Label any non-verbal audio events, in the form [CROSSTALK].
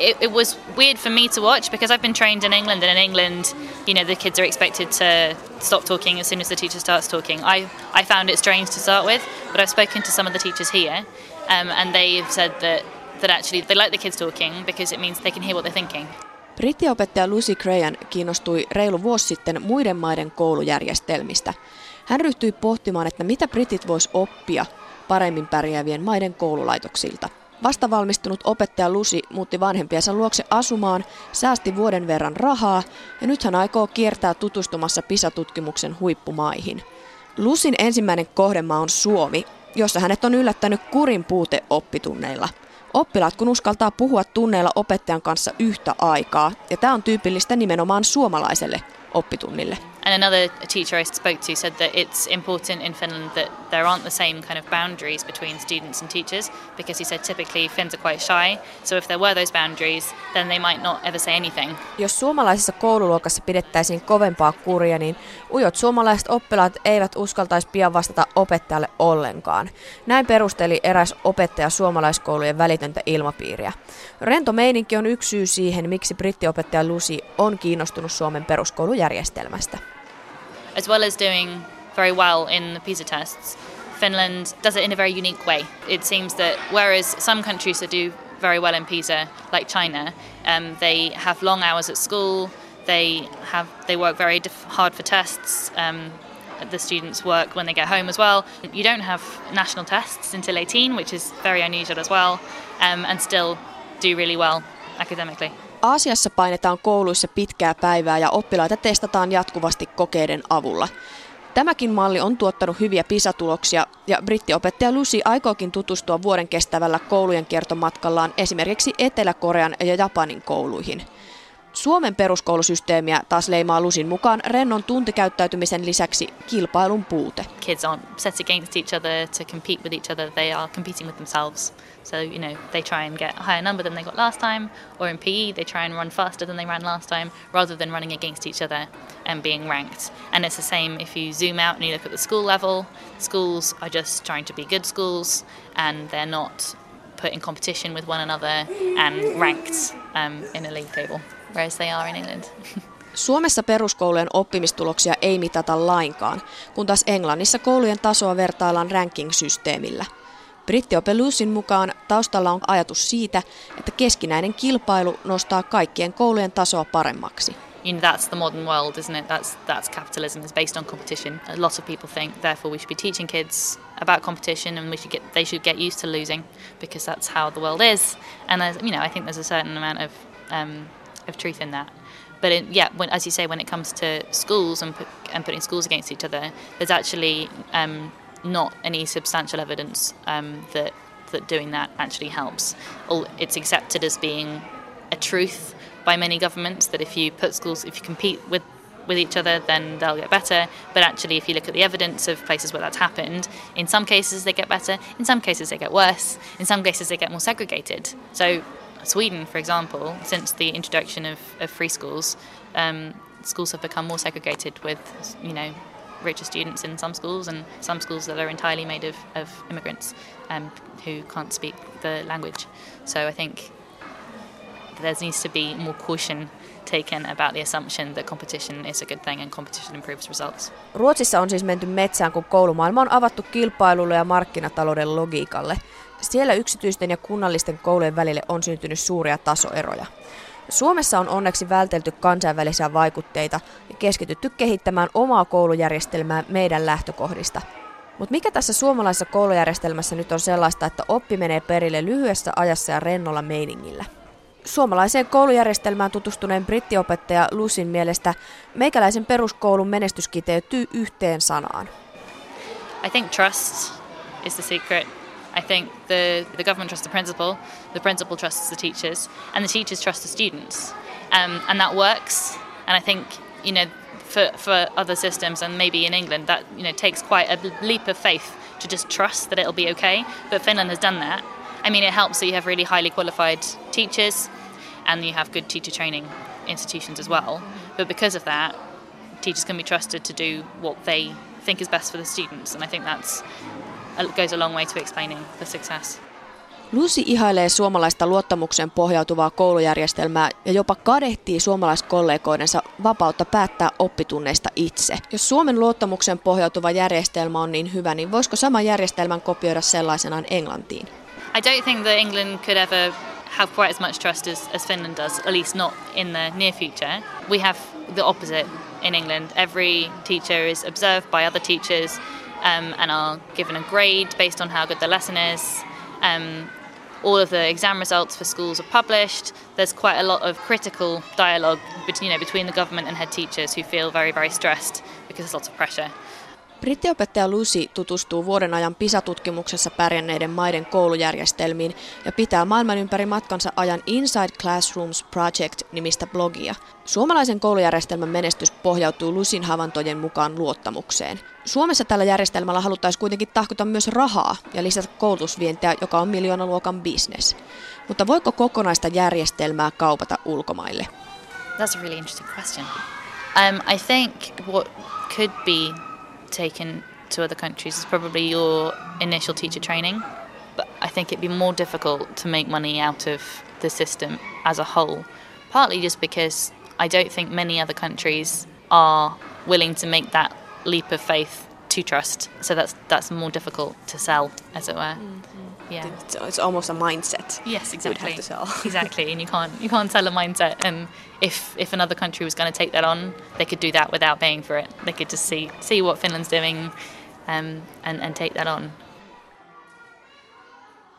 it, it, was weird for me to watch because I've been trained in England, and in England, you know, the kids are expected to stop talking as soon as the teacher starts talking. I, I found it strange to start with, but I've spoken to some of the teachers here, um, and they've said that, that actually they like the kids talking because it means they can hear what they're thinking. Brittiopettaja Lucy Crayan kiinnostui reilu vuosi sitten muiden maiden koulujärjestelmistä. Hän ryhtyi pohtimaan, että mitä britit vois oppia paremmin pärjäävien maiden koululaitoksilta. Vasta valmistunut opettaja Lusi muutti vanhempiensa luokse asumaan, säästi vuoden verran rahaa ja nyt hän aikoo kiertää tutustumassa PISA-tutkimuksen huippumaihin. Lusin ensimmäinen kohdemaa on Suomi, jossa hänet on yllättänyt kurin puute oppitunneilla. Oppilaat kun uskaltaa puhua tunneilla opettajan kanssa yhtä aikaa, ja tämä on tyypillistä nimenomaan suomalaiselle oppitunnille. And another teacher I spoke to said that it's important in Finland that there aren't the same kind of boundaries between students and teachers because he said typically Finns are quite shy. So if there were those boundaries, then they might not ever say anything. Jos suomalaisessa koululuokassa pidettäisiin kovempaa kuria, niin ujot suomalaiset oppilaat eivät uskaltaisi pian vastata opettajalle ollenkaan. Näin perusteli eräs opettaja suomalaiskoulujen välitöntä ilmapiiriä. Rento meininki on yksi syy siihen, miksi brittiopettaja Lucy on kiinnostunut Suomen peruskoulujärjestelmästä. As well as doing very well in the PISA tests, Finland does it in a very unique way. It seems that whereas some countries that do very well in PISA, like China, um, they have long hours at school. They have they work very diff- hard for tests. Um, the students work when they get home as well. You don't have national tests until 18, which is very unusual as well, um, and still do really well academically. Aasiassa painetaan kouluissa pitkää päivää ja oppilaita testataan jatkuvasti kokeiden avulla. Tämäkin malli on tuottanut hyviä PISA-tuloksia ja brittiopettaja Lucy aikookin tutustua vuoden kestävällä koulujen kiertomatkallaan esimerkiksi Etelä-Korean ja Japanin kouluihin. Suomen peruskoulusysteemiä taas leimaa Lusin mukaan rennon tuntikäyttäytymisen lisäksi kilpailun puute. Kids aren't set against each other to compete with each other, they are competing with themselves. So, you know, they try and get a higher number than they got last time, or in PE, they try and run faster than they ran last time, rather than running against each other and being ranked. And it's the same if you zoom out and you look at the school level. Schools are just trying to be good schools, and they're not put in competition with one another and ranked um, in a league table, whereas they are in England. Suomessa peruskoulujen oppimistuloksia ei mitata lainkaan, kun taas Englannissa koulujen tasoa vertaillaan ranking-systeemillä – Brittiope Lucyn mukaan taustalla on ajatus siitä, että keskinäinen kilpailu nostaa kaikkien koulujen tasoa paremmaksi. you know that's the modern world isn't it that's that's capitalism is based on competition a lot of people think therefore we should be teaching kids about competition and we should get they should get used to losing because that's how the world is and there's you know i think there's a certain amount of um, of truth in that but yeah when, as you say when it comes to schools and, put, and putting schools against each other there's actually um, not any substantial evidence um, that that doing that actually helps. It's accepted as being a truth by many governments that if you put schools, if you compete with with each other, then they'll get better. But actually, if you look at the evidence of places where that's happened, in some cases they get better, in some cases they get worse, in some cases they get more segregated. So, Sweden, for example, since the introduction of, of free schools, um, schools have become more segregated with, you know, richer students in some schools and some schools that are entirely made of, of immigrants um, who can't speak the language. So I think there needs to be more caution taken about the assumption that competition is a good thing and competition improves results. Ruotsissa on siis menty metsään, kun koulumaailma on avattu kilpailulle ja markkinatalouden logiikalle. Siellä yksityisten ja kunnallisten koulujen välille on syntynyt suuria tasoeroja. Suomessa on onneksi vältelty kansainvälisiä vaikutteita ja keskitytty kehittämään omaa koulujärjestelmää meidän lähtökohdista. Mutta mikä tässä suomalaisessa koulujärjestelmässä nyt on sellaista, että oppi menee perille lyhyessä ajassa ja rennolla meiningillä? Suomalaiseen koulujärjestelmään tutustuneen brittiopettaja Lusin mielestä meikäläisen peruskoulun menestys kiteytyy yhteen sanaan. I think trust is the secret I think the, the government trusts the principal, the principal trusts the teachers, and the teachers trust the students. Um, and that works. And I think, you know, for, for other systems and maybe in England, that, you know, takes quite a leap of faith to just trust that it'll be okay. But Finland has done that. I mean, it helps that you have really highly qualified teachers and you have good teacher training institutions as well. But because of that, teachers can be trusted to do what they think is best for the students. And I think that's goes a long way to explaining the success. Lucy ihailee suomalaista luottamuksen pohjautuvaa koulujärjestelmää ja jopa kadehtii suomalaiskollegoidensa vapautta päättää oppitunneista itse. Jos Suomen luottamuksen pohjautuva järjestelmä on niin hyvä, niin voisiko saman järjestelmän kopioida sellaisenaan Englantiin? I don't think that England could ever have quite as much trust as, as Finland does, at least not in the near future. We have the opposite in England. Every teacher is observed by other teachers um, and are given a grade based on how good the lesson is. Um, all of the exam results for schools are published. There's quite a lot of critical dialogue between, you know, between the government and head teachers who feel very, very stressed because there's lots of pressure. Brittiopettaja Lucy tutustuu vuoden ajan PISA-tutkimuksessa pärjänneiden maiden koulujärjestelmiin ja pitää maailman ympäri matkansa ajan Inside Classrooms Project-nimistä blogia. Suomalaisen koulujärjestelmän menestys pohjautuu Lucyn havaintojen mukaan luottamukseen. Suomessa tällä järjestelmällä haluttaisiin kuitenkin tahkota myös rahaa ja lisätä koulutusvientiä, joka on miljoonaluokan bisnes. Mutta voiko kokonaista järjestelmää kaupata ulkomaille? That's a really interesting question. Um, I think what could be taken to other countries is probably your initial teacher training. But I think it'd be more difficult to make money out of the system as a whole, partly just because I don't think many other countries are willing to make that leap of faith to trust. So that's that's more difficult to sell, as it were. Mm-hmm. Yeah, it's, it's, almost a mindset. Yes, exactly. [LAUGHS] exactly, and you can't you can't sell a mindset. And if if another country was going to take that on, they could do that without paying for it. They could just see see what Finland's doing, um, and and take that on.